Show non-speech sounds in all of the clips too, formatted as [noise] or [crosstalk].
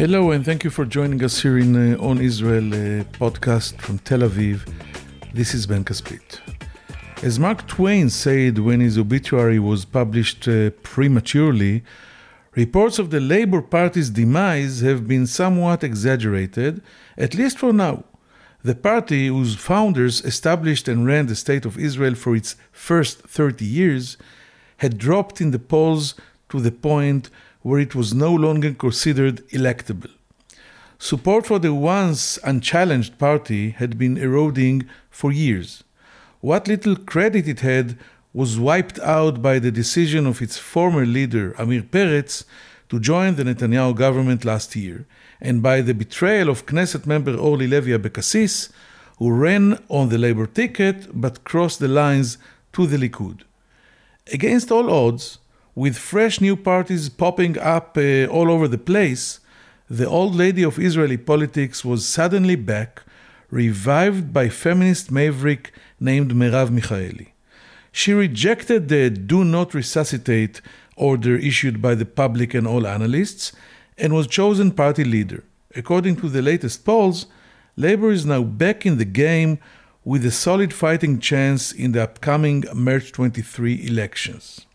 Hello, and thank you for joining us here in uh, On Israel uh, podcast from Tel Aviv. This is Ben Caspit. As Mark Twain said when his obituary was published uh, prematurely, reports of the Labour Party's demise have been somewhat exaggerated, at least for now. The party, whose founders established and ran the State of Israel for its first 30 years, had dropped in the polls to the point where it was no longer considered electable. Support for the once unchallenged party had been eroding for years. What little credit it had was wiped out by the decision of its former leader, Amir Peretz, to join the Netanyahu government last year, and by the betrayal of Knesset member Orly Levy Abekassis, who ran on the Labour ticket but crossed the lines to the Likud. Against all odds, with fresh new parties popping up uh, all over the place, the old lady of Israeli politics was suddenly back, revived by feminist maverick named Merav Michaeli. She rejected the do not resuscitate order issued by the public and all analysts and was chosen party leader. According to the latest polls, Labour is now back in the game with a solid fighting chance in the upcoming March 23 elections.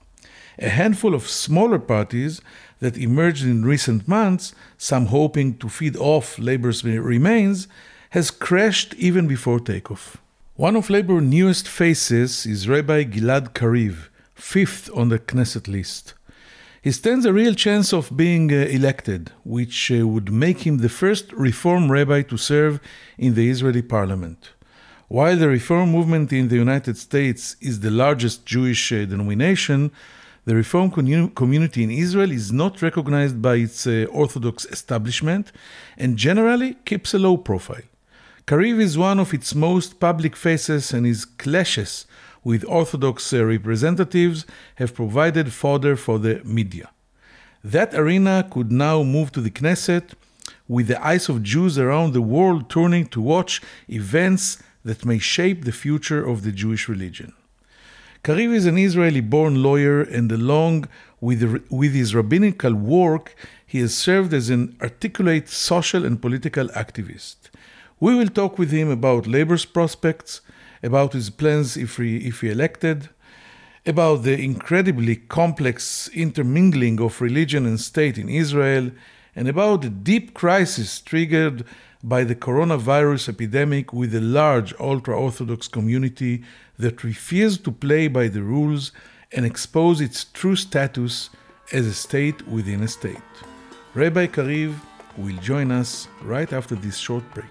A handful of smaller parties that emerged in recent months, some hoping to feed off Labour's remains, has crashed even before takeoff. One of Labour's newest faces is Rabbi Gilad Kariv, fifth on the Knesset list. He stands a real chance of being uh, elected, which uh, would make him the first Reform rabbi to serve in the Israeli parliament. While the Reform movement in the United States is the largest Jewish uh, denomination, the Reform community in Israel is not recognized by its uh, Orthodox establishment and generally keeps a low profile. Kariv is one of its most public faces, and his clashes with Orthodox uh, representatives have provided fodder for the media. That arena could now move to the Knesset, with the eyes of Jews around the world turning to watch events that may shape the future of the Jewish religion. Kariv is an Israeli born lawyer, and along with, with his rabbinical work, he has served as an articulate social and political activist. We will talk with him about labor's prospects, about his plans if he, if he elected, about the incredibly complex intermingling of religion and state in Israel, and about the deep crisis triggered by the coronavirus epidemic with a large ultra Orthodox community that refused to play by the rules and expose its true status as a state within a state. Rabbi Kariv will join us right after this short break.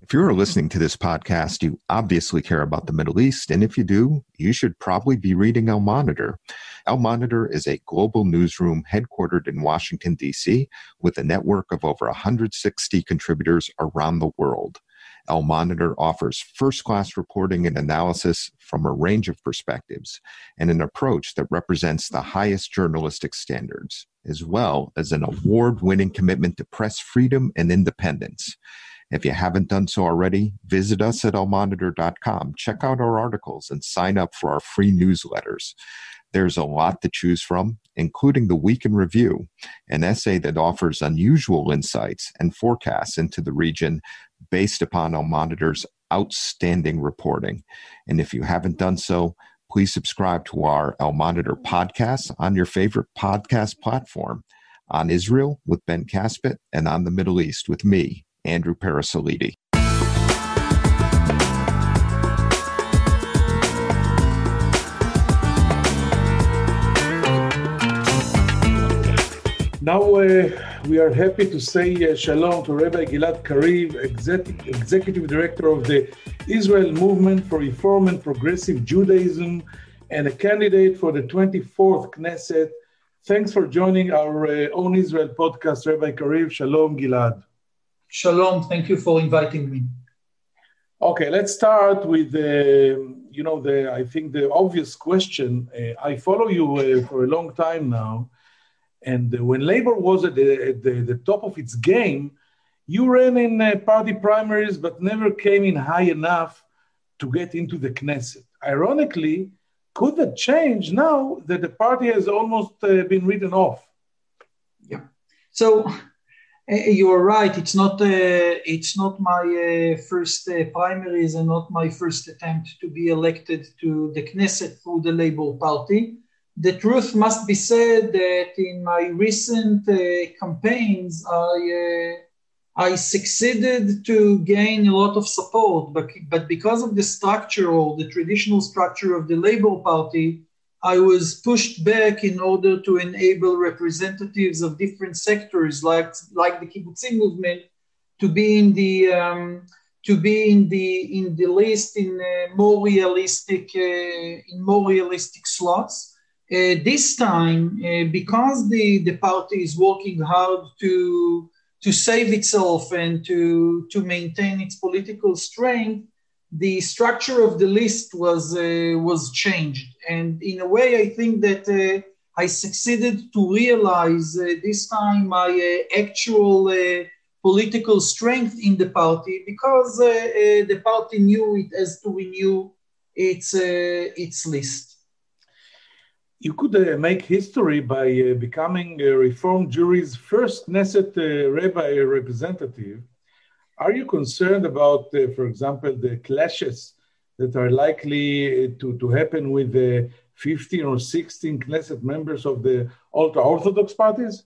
If you're listening to this podcast, you obviously care about the Middle East. And if you do, you should probably be reading Al Monitor. Al Monitor is a global newsroom headquartered in Washington, D.C., with a network of over 160 contributors around the world. Al Monitor offers first class reporting and analysis from a range of perspectives and an approach that represents the highest journalistic standards, as well as an award winning commitment to press freedom and independence. If you haven't done so already, visit us at al-monitor.com, check out our articles, and sign up for our free newsletters. There's a lot to choose from, including the Week in Review, an essay that offers unusual insights and forecasts into the region based upon Al Monitor's outstanding reporting. And if you haven't done so, please subscribe to our El Monitor podcast on your favorite podcast platform on Israel with Ben Caspit and on the Middle East with me, Andrew Parasiliti. Now uh, we are happy to say uh, shalom to Rabbi Gilad Kariv, executive, executive director of the Israel Movement for Reform and Progressive Judaism, and a candidate for the 24th Knesset. Thanks for joining our uh, On Israel podcast, Rabbi Kariv. Shalom, Gilad. Shalom. Thank you for inviting me. Okay, let's start with the, you know, the I think the obvious question. Uh, I follow you uh, for a long time now and when Labor was at the, at the, the top of its game, you ran in uh, party primaries, but never came in high enough to get into the Knesset. Ironically, could that change now that the party has almost uh, been written off? Yeah. So uh, you are right. It's not. Uh, it's not my uh, first uh, primaries and not my first attempt to be elected to the Knesset through the Labour Party. The truth must be said that in my recent uh, campaigns, I I succeeded to gain a lot of support, but, but because of the structure or the traditional structure of the Labour Party, I was pushed back in order to enable representatives of different sectors, like, like the kibbutzim movement, to be in the um, to be in the in the list in uh, more realistic uh, in more realistic slots. Uh, this time, uh, because the the party is working hard to to save itself and to, to maintain its political strength, the structure of the list was, uh, was changed. And in a way, I think that uh, I succeeded to realize uh, this time my uh, actual political strength in the party because the party knew it has to renew its, its list you could uh, make history by uh, becoming a Reform Jewry's first Knesset uh, rabbi representative. Are you concerned about, uh, for example, the clashes that are likely uh, to, to happen with the 15 or 16 Knesset members of the ultra Orthodox parties?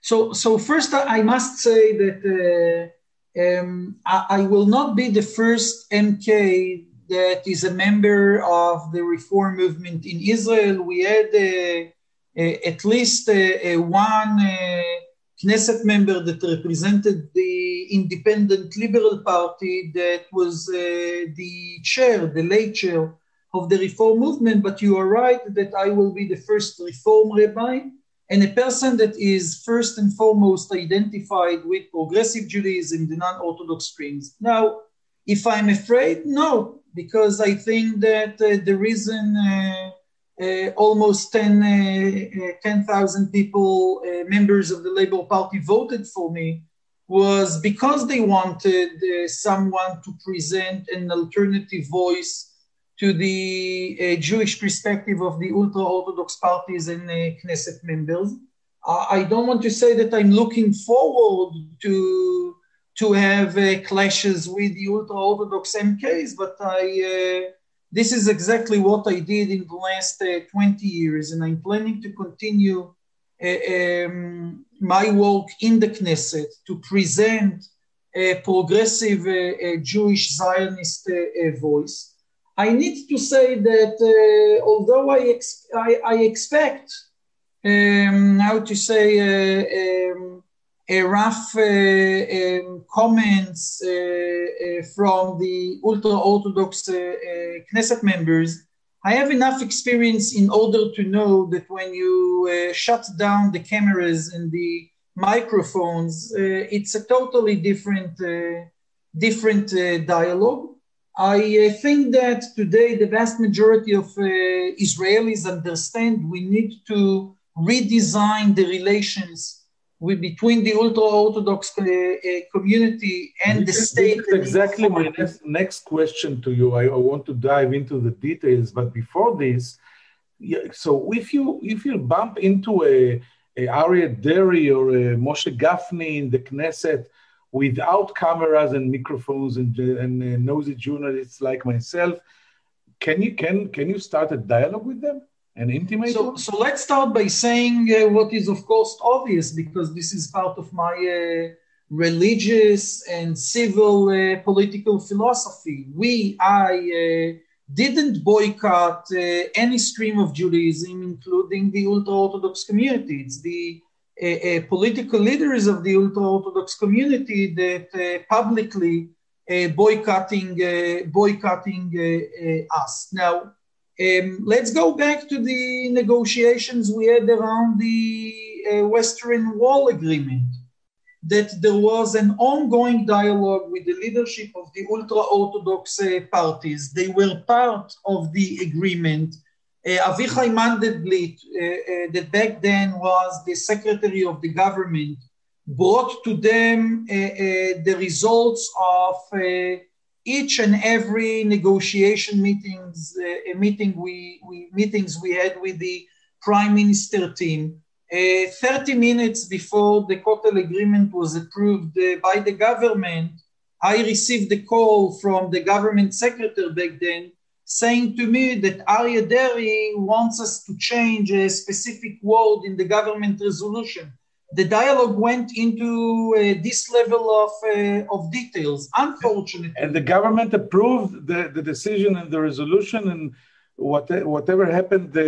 So, so first, I must say that uh, um, I, I will not be the first MK that is a member of the reform movement in Israel. We had uh, uh, at least uh, one Knesset member that represented the Independent Liberal Party that was the chair, the late chair of the reform movement. But you are right that I will be the first reform rabbi and a person that is first and foremost identified with progressive Judaism, the non Orthodox streams. Now, if I'm afraid, no, because I think that uh, the reason uh, uh, almost 10,000 10, people, members of the Labour Party, voted for me was because they wanted someone to present an alternative voice to the uh, Jewish perspective of the ultra Orthodox parties and uh, Knesset members. Uh, I don't want to say that I'm looking forward to to have uh, clashes with the ultra orthodox MKs, but I uh, this is exactly what I did in the last uh, 20 years, and I'm planning to continue uh, um, my work in the Knesset to present a progressive uh, uh, Jewish Zionist voice. I need to say that although I, ex- I, I expect um, how to say um, rough uh, um, comments uh, uh, from the ultra-Orthodox Knesset members, I have enough experience in order to know that when you shut down the cameras and the microphones, it's a totally different, different dialogue. I think that today the vast majority of uh, Israelis understand we need to redesign the relations with, between the ultra orthodox uh, uh, community and this the state. exactly my next, next question to you. I, I, want to dive into the details, but before this, yeah, so if you if you bump into a, a Aryeh Deri or a Moshe Gafni in the Knesset without cameras and microphones and, and uh, nosy journalists like myself, can you can can you start a dialogue with them? And intimate so, so let's start by saying uh, what is of course obvious because this is part of my uh, religious and civil uh, political philosophy. We i uh, didn't boycott uh, any stream of judaism including the ultra-orthodox community. It's the uh, political leaders of the ultra-orthodox community that publicly boycotting boycotting us. Now um, let's go back to the negotiations we had around the uh, Western Wall Agreement. That there was an ongoing dialogue with the leadership of the ultra Orthodox uh, parties. They were part of the agreement. Uh, Avichai Mandelblit, uh, uh, that back then was the secretary of the government, brought to them uh, the results of each and every negotiation meetings uh, meeting we, we meetings we had with the prime minister team Uh, 30 minutes before the Kotel agreement was approved uh, by the government, I received a call from the government secretary back then saying to me that Aryeh Deri wants us to change a specific word in the government resolution. The dialogue went into uh, this level of, uh, of details, unfortunately. And the government approved the, the decision and the resolution, and what, whatever happened uh,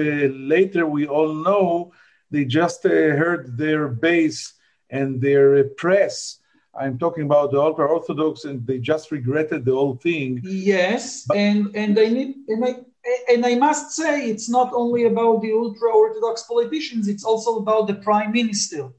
later, we all know they just uh, heard their base and their press I'm talking about the ultra orthodox, and they just regretted the whole thing. Yes, but, and and I need and I and I must say it's not only about the ultra orthodox politicians; it's also about the prime minister,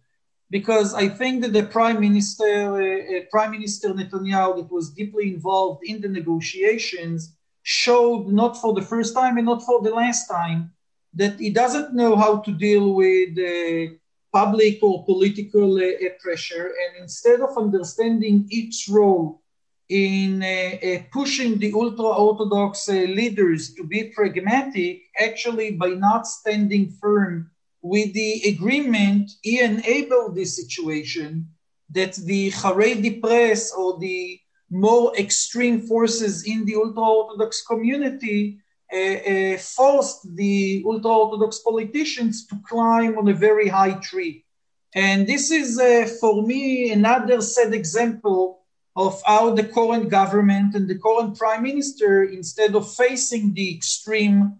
because I think that the prime minister, uh, uh, Prime Minister Netanyahu, that was deeply involved in the negotiations, showed not for the first time and not for the last time that he doesn't know how to deal with. Uh, public or political uh, uh, pressure, and instead of understanding its role in uh, pushing the ultra orthodox leaders to be pragmatic, actually, by not standing firm with the agreement, he enabled this situation that the Haredi press or the more extreme forces in the ultra Orthodox community uh, uh, forced the ultra Orthodox politicians to climb on a very high tree. And this is, uh, for me, another sad example of how the current government and the current prime minister, instead of facing the extreme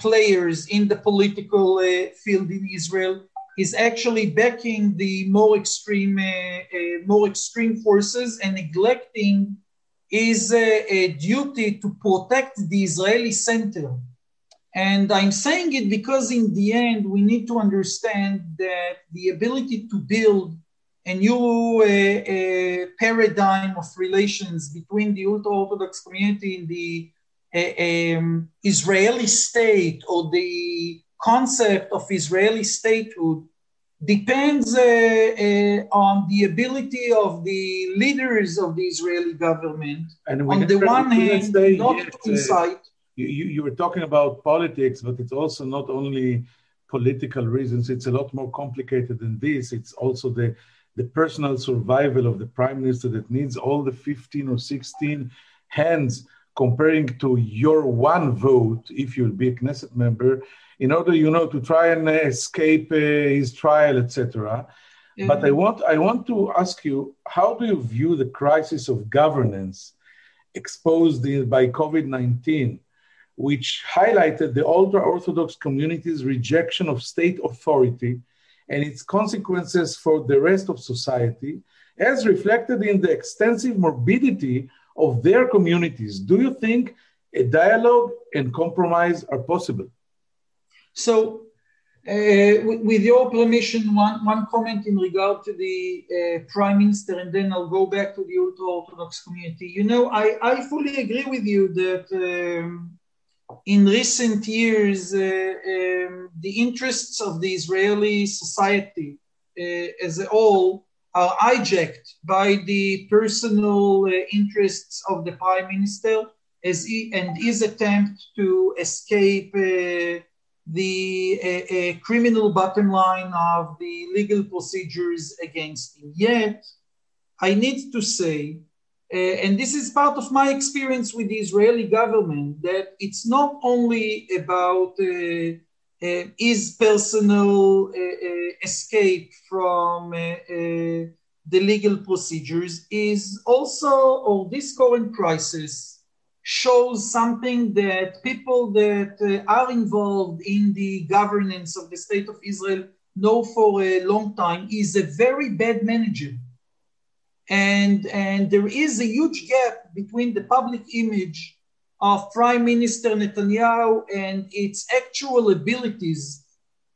players in the political field in Israel, is actually backing the more extreme, more extreme forces and neglecting is a, a duty to protect the Israeli center. And I'm saying it because, in the end, we need to understand that the ability to build a new uh, uh, paradigm of relations between the ultra Orthodox community and the uh, um, Israeli state or the concept of Israeli statehood depends uh, uh, on the ability of the leaders of the Israeli government. And on the one hand, not yet, to uh. You, you were talking about politics, but it's also not only political reasons. It's a lot more complicated than this. It's also the the personal survival of the prime minister that needs all the 15 or 16 hands comparing to your one vote if you'll be a Knesset member in order, you know, to try and escape uh, his trial, etc. Mm-hmm. But I want, I want to ask you, how do you view the crisis of governance exposed by COVID 19, which highlighted the ultra Orthodox community's rejection of state authority and its consequences for the rest of society, as reflected in the extensive morbidity of their communities? Do you think a dialogue and compromise are possible? So, uh, with your permission, one, one comment in regard to the uh, Prime Minister, and then I'll go back to the ultra Orthodox community. You know, I, I fully agree with you that um, in recent years, uh, um, the interests of the Israeli society uh, as a whole are hijacked by the personal uh, interests of the Prime Minister as he, and his attempt to escape uh, the uh, uh, criminal bottom line of the legal procedures against him. Yet, I need to say, uh, and this is part of my experience with the Israeli government, that it's not only about uh, uh, his personal uh, escape from the legal procedures, is also, or this current crisis shows something that people that uh, are involved in the governance of the state of Israel know for a long time is a very bad manager. And, and there is a huge gap between the public image of Prime Minister Netanyahu and its actual abilities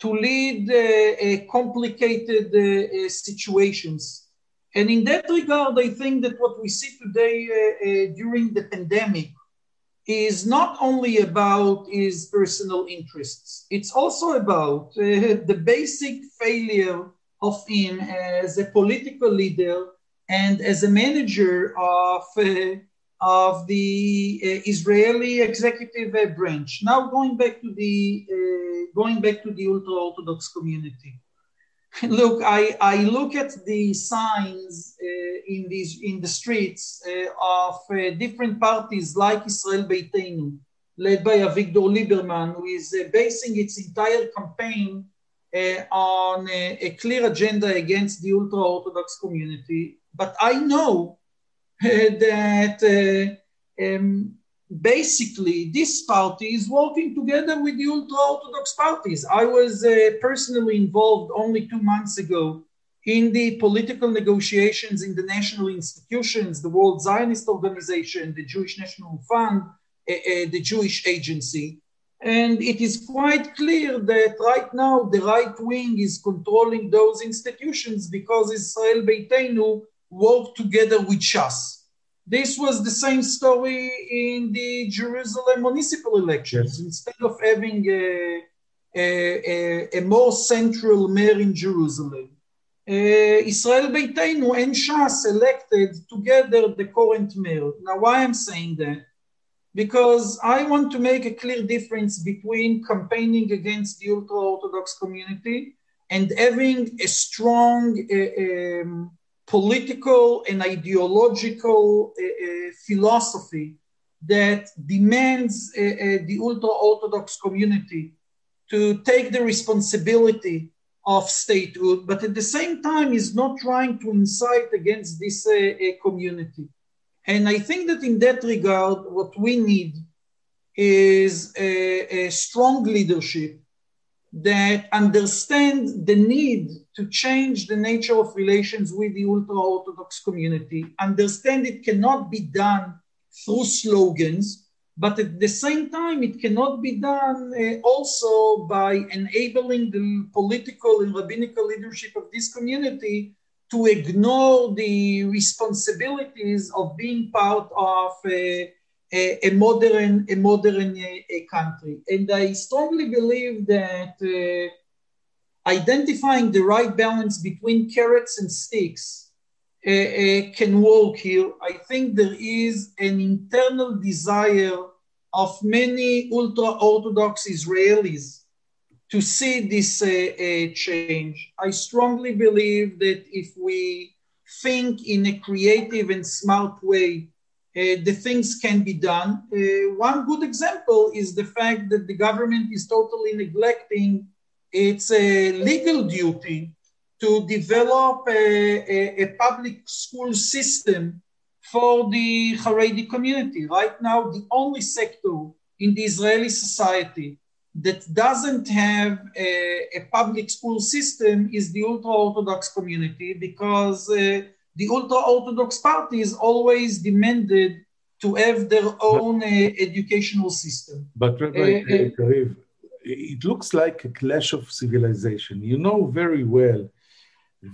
to lead uh, complicated uh, uh, situations. And in that regard, I think that what we see today uh, uh, during the pandemic is not only about his personal interests, it's also about uh, [laughs] the basic failure of him as a political leader and as a manager of, uh, of the uh, Israeli executive branch. Now going back to the going back to the ultra-Orthodox community. [laughs] look, I, I look at the signs uh, in these in the streets uh, of uh, different parties like Israel Beitenu, led by Avigdor Lieberman, who is uh, basing its entire campaign uh, on a, a, clear agenda against the ultra-Orthodox community. But I know uh, [laughs] that um, basically this party is working together with the ultra-orthodox parties. I was uh, personally involved only two months ago in the political negotiations in the national institutions the world zionist organization the jewish national fund uh, uh, the jewish agency. And it is quite clear that right now the right wing is controlling those institutions because israel beitenu work together with shas this was the same story in the Jerusalem municipal elections. Instead of having a, a, a, more central mayor in Jerusalem, uh, Israel Beitenu and Shas elected together the current mayor. Now, why I'm saying that? Because I want to make a clear difference between campaigning against the ultra Orthodox community and having a strong uh, um, political and ideological uh, uh, philosophy that demands uh, the ultra Orthodox community to take the responsibility of statehood, but at the same time is not trying to incite against this community. And I think that in that regard, what we need is a, a strong leadership that understand the need to change the nature of relations with the ultra Orthodox community, understand it cannot be done through slogans, but at the same time, it cannot be done uh, also by enabling the political and rabbinical leadership of this community to ignore the responsibilities of being part of uh, a, modern a modern country. And I strongly believe that uh, identifying the right balance between carrots and sticks uh, uh, can work here. I think there is an internal desire of many ultra Orthodox Israelis to see this uh, uh, change. I strongly believe that if we think in a creative and smart way the things can be done. Uh, one good example is the fact that the government is totally neglecting its uh, legal duty to develop a, a, a, public school system for the Haredi community. Right now, the only sector in the Israeli society that doesn't have a, a public school system is the ultra Orthodox community because uh, the ultra Orthodox parties always demanded to have their own uh, educational system. But Rabbi uh, uh, it looks like a clash of civilization. You know very well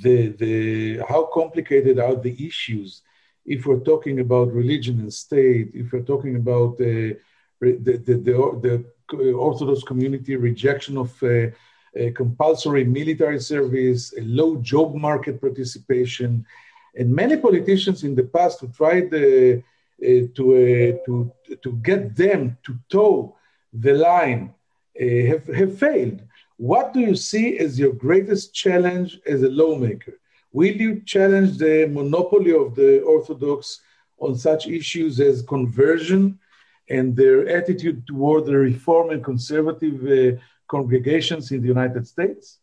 the, the, how complicated are the issues if we're talking about religion and state, if we're talking about uh, the, the, the, the, Orthodox community rejection of uh, compulsory military service, a low job market participation, and many politicians in the past who tried uh, uh, to, uh, to, to get them to toe the line have, have failed. What do you see as your greatest challenge as a lawmaker? Will you challenge the monopoly of the Orthodox on such issues as conversion and their attitude toward the reform and conservative uh, congregations in the United States?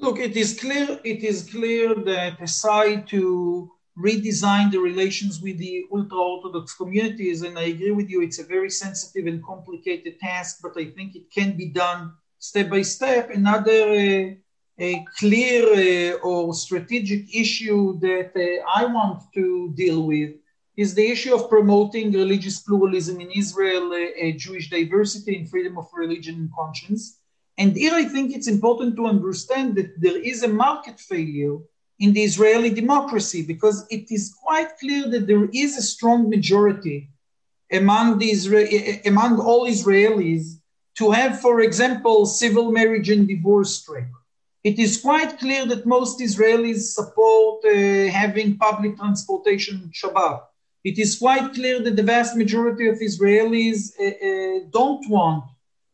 Look, it is clear. It is clear that aside to redesign the relations with the ultra Orthodox communities, and I agree with you, it's a very sensitive and complicated task, but I think it can be done step by step. Another uh, clear uh, or strategic issue that uh, I want to deal with is the issue of promoting religious pluralism in Israel, uh, Jewish diversity, and freedom of religion and conscience. And here I think it's important to understand that there is a market failure in the Israeli democracy because it is quite clear that there is a strong majority among, the Isra- among all Israelis to have, for example, civil marriage and divorce track. It is quite clear that most Israelis support uh, having public transportation Shabbat. It is quite clear that the vast majority of Israelis uh, uh, don't want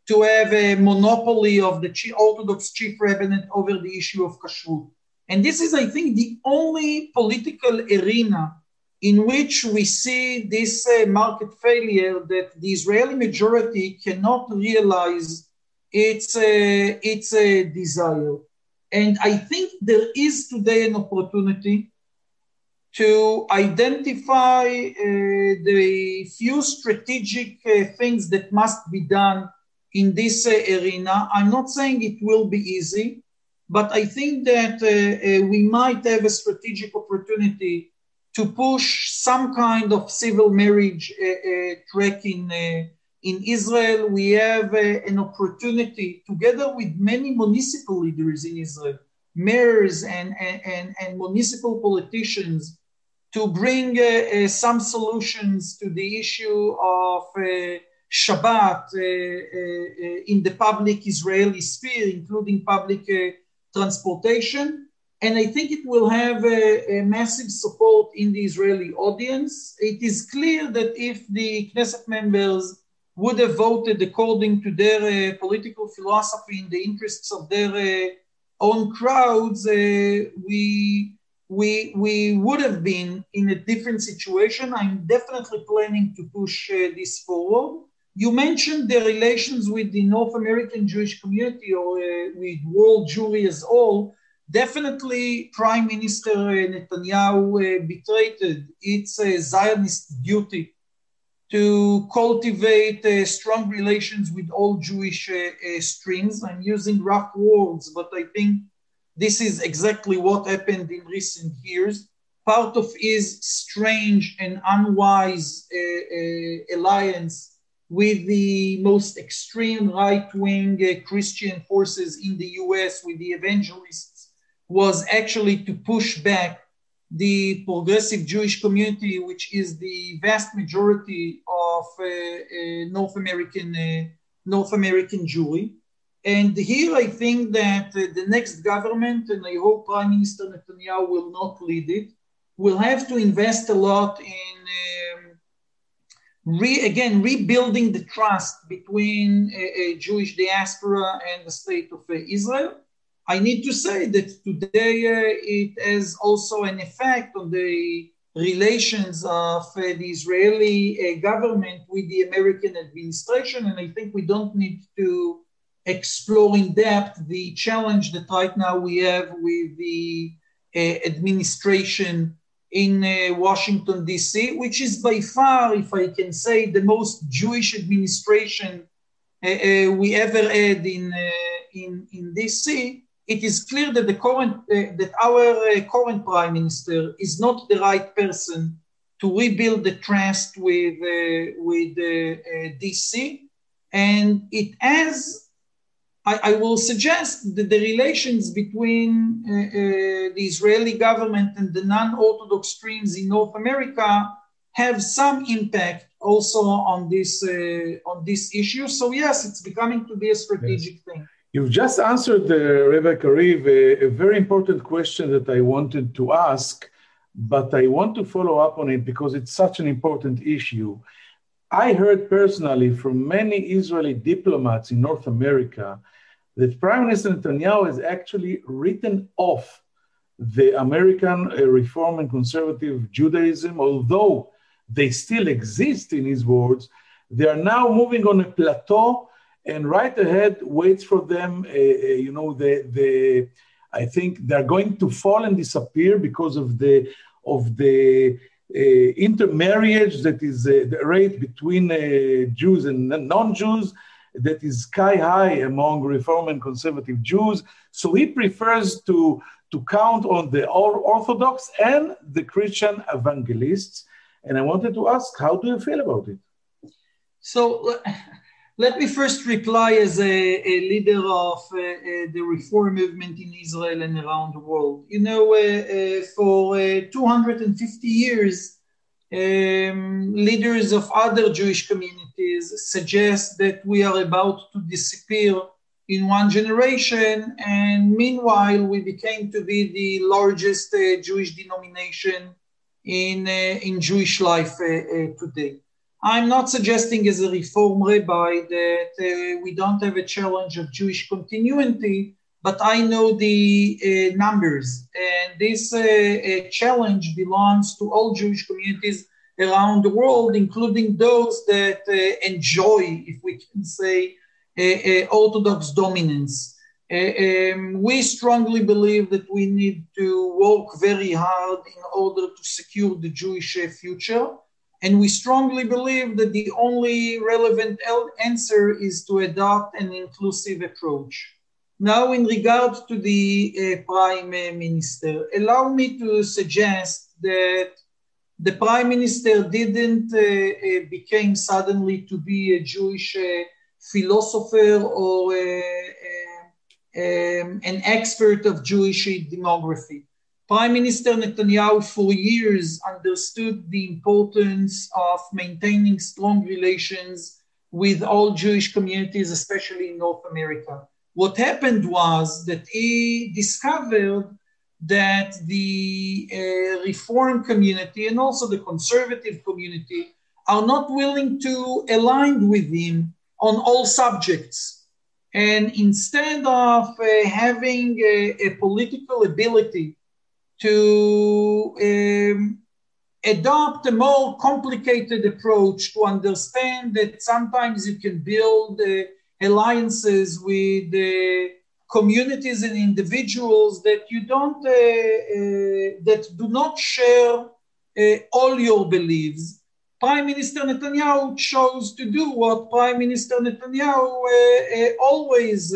to have a monopoly of the Orthodox chief rabbinate over the issue of kashrut. And this is, I think, the only political arena in which we see this uh, market failure that the Israeli majority cannot realize its, uh, its uh, desire. And I think there is today an opportunity to identify uh, the few strategic uh, things that must be done in this uh, arena. I'm not saying it will be easy, but I think that we might have a strategic opportunity to push some kind of civil marriage uh, uh, track in, uh, in Israel. We have an opportunity, together with many municipal leaders in Israel, mayors and, and, and municipal politicians, to bring some solutions to the issue of Shabbat uh, uh, in the public Israeli sphere, including public uh, transportation. And I think it will have a, a, massive support in the Israeli audience. It is clear that if the Knesset members would have voted according to their uh, political philosophy in the interests of their uh, own crowds, uh, we, we, we would have been in a different situation. I'm definitely planning to push uh, this forward. You mentioned the relations with the North American Jewish community or uh, with world Jewry as all definitely Prime Minister Netanyahu uh, betrayed its uh, Zionist duty to cultivate uh, strong relations with all Jewish streams. I'm using rough words, but I think this is exactly what happened in recent years. Part of his strange and unwise uh, uh, alliance with the most extreme right wing uh, Christian forces in the US, with the evangelists was actually to push back the progressive Jewish community, which is the vast majority of uh, uh, North American uh, North American Jewry. And here I think that uh, the next government, and I hope Prime Minister Netanyahu will not lead it, will have to invest a lot in um, re, again rebuilding the trust between a, a Jewish diaspora and the state of uh, Israel I need to say that today uh, it has also an effect on the relations of uh, the Israeli government with the American administration. And I think we don't need to explore in depth the challenge that right now we have with the administration in uh, Washington, D.C., which is by far, if I can say, the most Jewish administration uh, we ever had in, in, in D.C it is clear that the current uh, that our uh, current prime minister is not the right person to rebuild the trust with uh, with uh, uh, DC, and it has. I, I, will suggest that the relations between uh, the Israeli government and the non-Orthodox streams in North America have some impact also on this on this issue. So yes, it's becoming to be a strategic yes. thing. You've just answered, uh, Kariv, a, a, very important question that I wanted to ask, but I want to follow up on it because it's such an important issue. I heard personally from many Israeli diplomats in North America that Prime Minister Netanyahu has actually written off the American uh, Reform and Conservative Judaism, although they still exist in his words, they are now moving on a plateau and right ahead waits for them. Uh, uh, you know, the the I think they're going to fall and disappear because of the of the uh, intermarriage that is uh, the rate between uh, Jews and non-Jews that is sky high among Reform and Conservative Jews. So he prefers to to count on the Orthodox and the Christian evangelists. And I wanted to ask, how do you feel about it? So let me first reply as a, a leader of uh, uh, the reform movement in Israel and around the world. You know, uh, uh for uh, 250 years, um, leaders of other Jewish communities suggest that we are about to disappear in one generation, and meanwhile, we became to be the largest uh, Jewish denomination in, in Jewish life today. I'm not suggesting as a reform rabbi that uh, we don't have a challenge of Jewish continuity, but I know the uh, numbers. And this uh, uh challenge belongs to all Jewish communities around the world, including those that uh, enjoy, if we can say, uh, Orthodox dominance. Um, we strongly believe that we need to work very hard in order to secure the Jewish future. And we strongly believe that the only relevant answer is to adopt an inclusive approach. Now, in regard to the uh, Prime Minister, allow me to suggest that the Prime Minister didn't uh, uh, become suddenly to be a Jewish uh, philosopher or uh, uh, um, an expert of Jewish demography. Prime Minister Netanyahu for years understood the importance of maintaining strong relations with all Jewish communities, especially in North America. What happened was that he discovered that the uh, reform community and also the conservative community are not willing to align with him on all subjects. And instead of uh, having a, a political ability to um, adopt a more complicated approach to understand that sometimes you can build uh, alliances with uh, communities and individuals that you don't uh, uh that do not share all your beliefs. Prime minister netanyahu chose to do what prime minister netanyahu always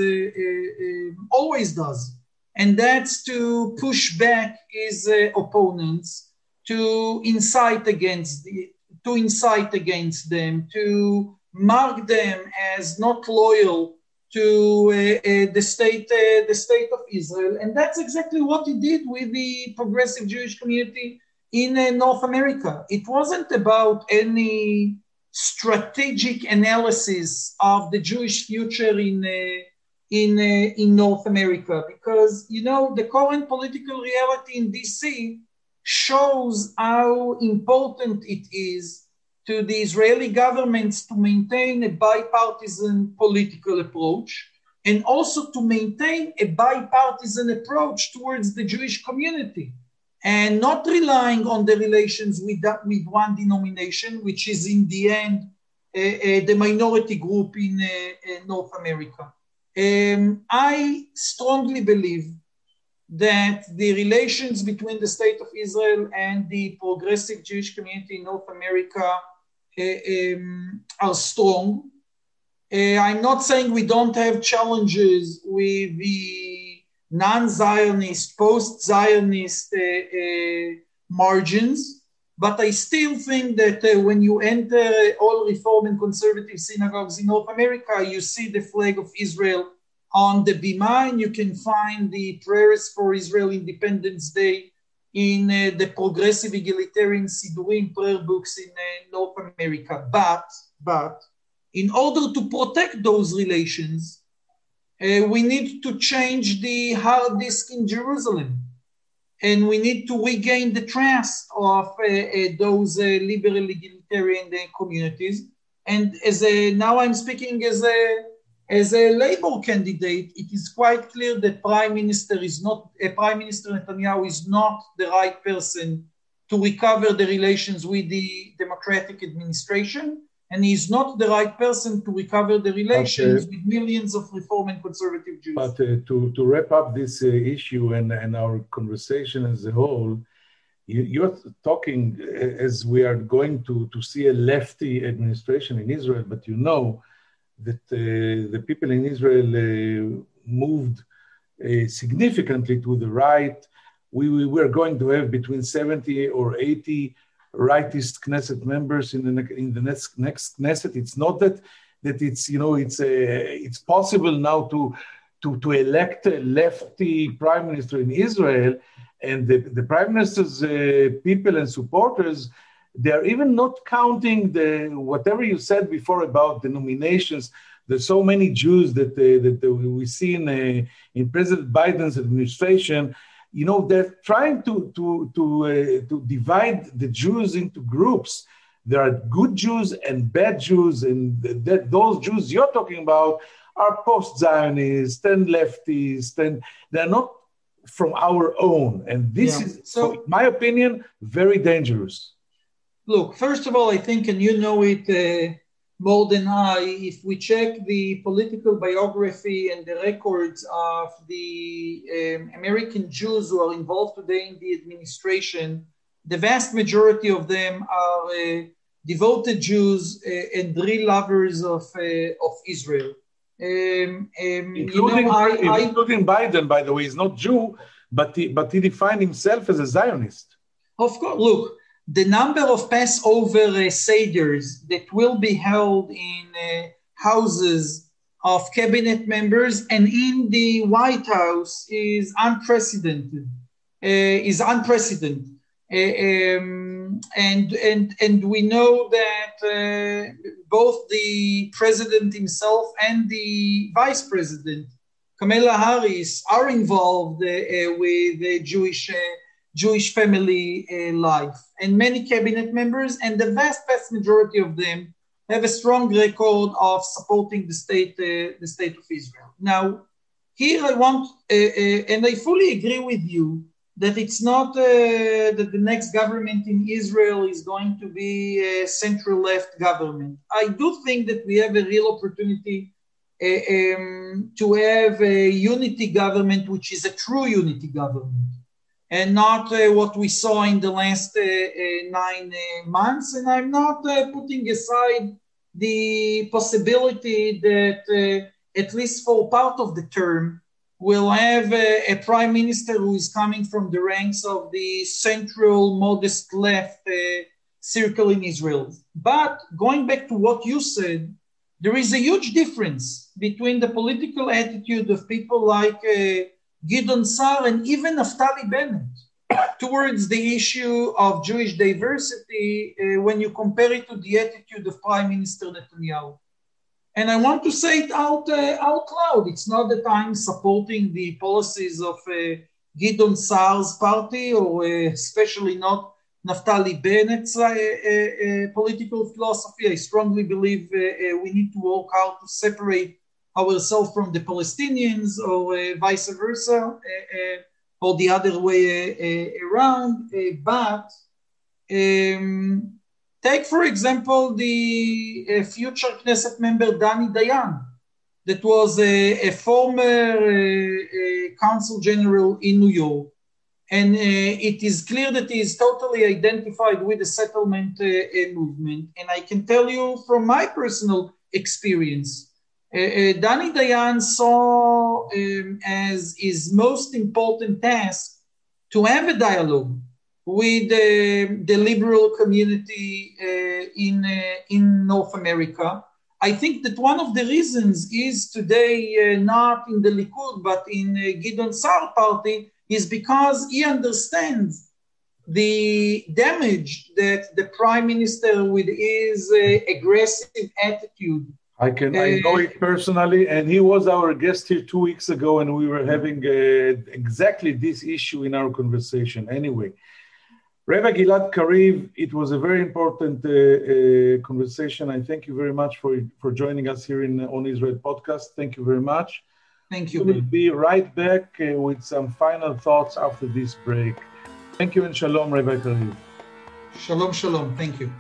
always does and that's to push back his uh, opponents, to incite against the, to incite against them, to mark them as not loyal to uh, uh, the state, uh, the state of Israel, and that's exactly what he did with the progressive Jewish community in uh, North America. It wasn't about any strategic analysis of the Jewish future in in, uh, in North America because, you know, the current political reality in DC shows how important it is to the Israeli governments to maintain a bipartisan political approach and also to maintain a bipartisan approach towards the Jewish community and not relying on the relations with, that, with one denomination, which is in the end uh, uh, the minority group in uh, uh North America. Um, I strongly believe that the relations between the state of Israel and the progressive Jewish community in North America uh, um, are strong. Uh, I'm not saying we don't have challenges with the non Zionist, post Zionist uh, uh, margins. But I still think that when you enter all reform and conservative synagogues in North America, you see the flag of Israel on the Bima, and you can find the prayers for Israel Independence Day in uh, the progressive egalitarian Sidurim prayer books in uh, North America. But, but, in order to protect those relations, uh, we need to change the hard disk in Jerusalem and we need to regain the trust of uh, uh, those uh, liberal egalitarian communities. And as a, now I'm speaking as a as a labor candidate, it is quite clear that Prime Minister is not Prime Minister Netanyahu is not the right person to recover the relations with the democratic administration and he's not the right person to recover the relations but, uh, with millions of reform and conservative Jews. But uh, to, to wrap up this uh, issue and, and our conversation as a whole, you, are talking uh, as we are going to, to see a lefty administration in Israel, but you know that uh, the people in Israel uh, moved significantly to the right. We, we were going to have between 70 or 80 rightist Knesset members in the in the next next Knesset. It's not that that it's you know it's a, it's possible now to to to elect a lefty prime minister in Israel, and the, the prime minister's uh, people and supporters. They are even not counting the whatever you said before about denominations. There's so many Jews that uh, that we see in uh, in President Biden's administration you know they're trying to to to uh, to divide the Jews into groups. there are good Jews and bad Jews, and th- those Jews you're talking about are post-Zionists and leftist, and they're not from our own. And this yeah. is, so, in my opinion, very dangerous. Look, first of all, I think, and you know it uh, more than I, if we check the political biography and the records of the um, American Jews who are involved today in the administration, the vast majority of them are uh, devoted Jews uh, and real lovers of, uh, of Israel. Um, um, including, you know, I, including I, Biden, by the way, is not Jew, but he, but he defined himself as a Zionist. Of course, look, the number of Passover uh, seders that will be held in uh, houses of cabinet members and in the White House is unprecedented. Uh, is unprecedented. Uh, um, and and and we know that uh, both the president himself and the vice president, Kamala Harris, are involved uh, with the Jewish Jewish family life, and many cabinet members, and the vast vast majority of them have a strong record of supporting the state the state of Israel. Now, here I want, and I fully agree with you that it's not uh, that the next government in Israel is going to be a central left government. I do think that we have a real opportunity uh, um, to have a unity government, which is a true unity government, and not uh, what we saw in the last uh, uh, nine months. And I'm not putting aside the possibility that, at least for part of the term, we'll have a, a, prime minister who is coming from the ranks of the central modest left uh, circle in Israel. But going back to what you said, there is a huge difference between the political attitude of people like uh, Gideon Sa'ar and even Naftali Bennett towards the issue of Jewish diversity uh, when you compare it to the attitude of Prime Minister Netanyahu. And I want to say it out, uh, out loud. It's not that I'm supporting the policies of uh, Gideon Sa'ar's party or uh, especially not Naftali Bennett's uh, uh, uh, political philosophy. I strongly believe we need to work out to separate ourselves from the Palestinians or vice versa or the other way around. but um, Take, for example, the uh, future Knesset member Dani Dayan, that was a, former uh, consul general in New York. And uh, it is clear that he is totally identified with the settlement uh, uh, movement. And I can tell you from my personal experience, uh, Dani Dayan saw um, as his most important task to have a dialogue with the, the liberal community uh, in, uh, in North America. I think that one of the reasons is today uh, not in the Likud but in uh, Gideon Sa'ar party is because he understands the damage that the prime minister with his uh, aggressive attitude I can I know it personally, and he was our guest here two weeks ago, and we were having uh, exactly this issue in our conversation. Anyway, Rabbi Gilad Kariv, it was a very important uh, uh, conversation. I thank you very much for, for joining us here in On Israel podcast. Thank you very much. Thank you. We'll be right back uh, with some final thoughts after this break. Thank you and shalom, Rabbi Kariv. Shalom, shalom. Thank you.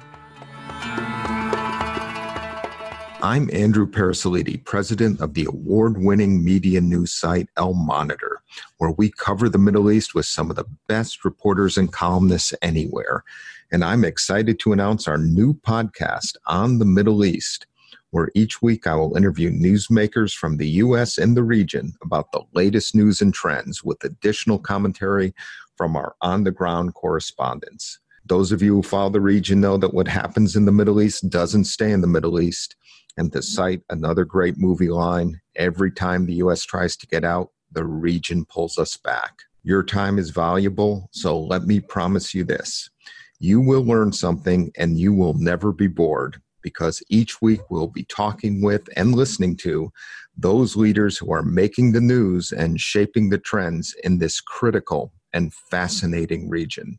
I'm Andrew Parasiliti, president of the award winning media news site Al Monitor, where we cover the Middle East with some of the best reporters and columnists anywhere. And I'm excited to announce our new podcast on the Middle East, where each week I will interview newsmakers from the U.S. and the region about the latest news and trends with additional commentary from our on the ground correspondents. Those of you who follow the region know that what happens in the Middle East doesn't stay in the Middle East. And to mm-hmm. cite another great movie line, every time the US tries to get out, the region pulls us back. Your time is valuable, so let me promise you this. You will learn something and you will never be bored because each week we'll be talking with and listening to those leaders who are making the news and shaping the trends in this critical and fascinating region.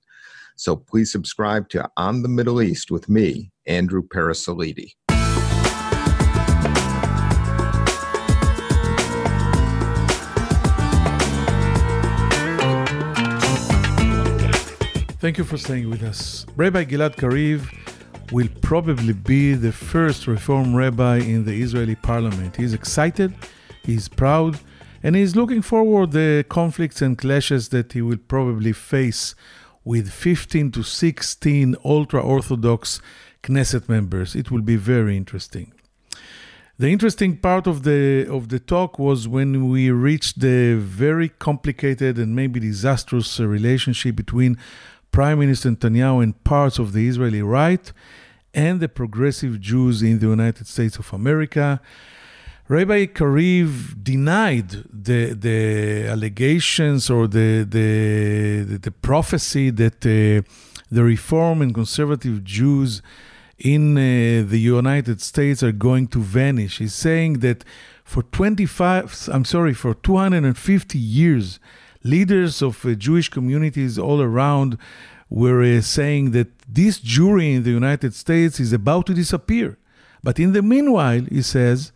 So please subscribe to On the Middle East with me, Andrew Parasiliti. Thank you for staying with us. Rabbi Gilad Kariv will probably be the first Reform rabbi in the Israeli parliament. He's excited, he's proud, and he's looking forward to the conflicts and clashes that he will probably face with 15 to 16 ultra-orthodox Knesset members. It will be very interesting. The interesting part of the of the talk was when we reached the very complicated and maybe disastrous relationship between Prime Minister Netanyahu and parts of the Israeli right and the progressive Jews in the United States of America. Rabbi Kariv denied the, the allegations or the, the, the prophecy that uh, the Reform and conservative Jews in uh, the United States are going to vanish. He's saying that for 25, I'm sorry, for 250 years, leaders of uh, Jewish communities all around were uh, saying that this Jewry in the United States is about to disappear. But in the meanwhile, he says,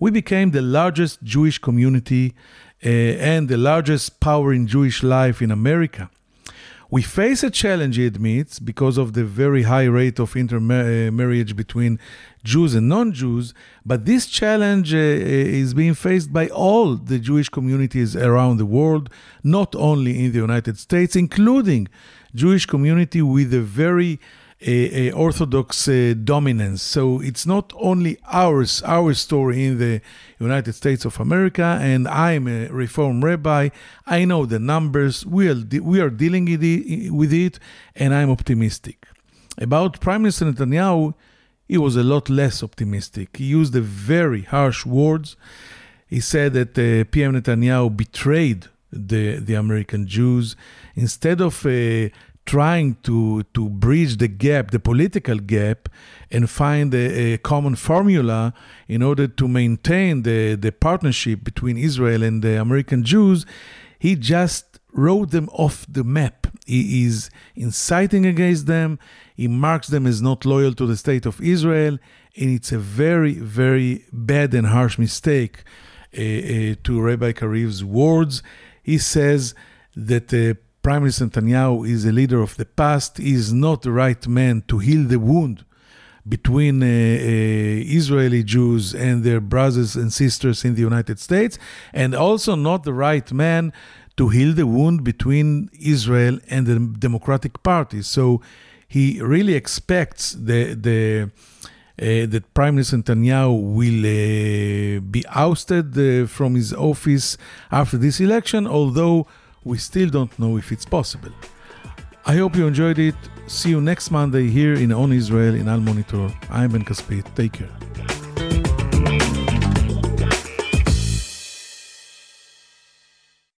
we became the largest Jewish community uh, and the largest power in Jewish life in America. We face a challenge, he admits, because of the very high rate of intermarriage between Jews and non Jews, but this challenge uh, is being faced by all the Jewish communities around the world, not only in the United States, including Jewish community with a very a, a Orthodox uh, dominance. So it's not only ours, our story in the United States of America, and I'm a Reform rabbi. I know the numbers. We are, we are dealing with it, and I'm optimistic. About Prime Minister Netanyahu, he was a lot less optimistic. He used very harsh words. He said that uh, PM Netanyahu betrayed the, the American Jews. Instead of uh, trying to, to bridge the gap, the political gap, and find a, a, common formula in order to maintain the, the partnership between Israel and the American Jews, he just wrote them off the map. He is inciting against them, he marks them as not loyal to the state of Israel, and it's a very, very bad and harsh mistake. Uh, uh, to Rabbi Kariv's words, he says that uh, Prime Minister Netanyahu is a leader of the past. He is not the right man to heal the wound between uh, uh, Israeli Jews and their brothers and sisters in the United States, and also not the right man to heal the wound between Israel and the Democratic Party. So he really expects the the uh, that Prime Minister Netanyahu will uh, be ousted uh, from his office after this election, although we still don't know if it's possible. I hope you enjoyed it. See you next Monday here in On Israel in Al Monitor. I'm Ben Caspit. Take care.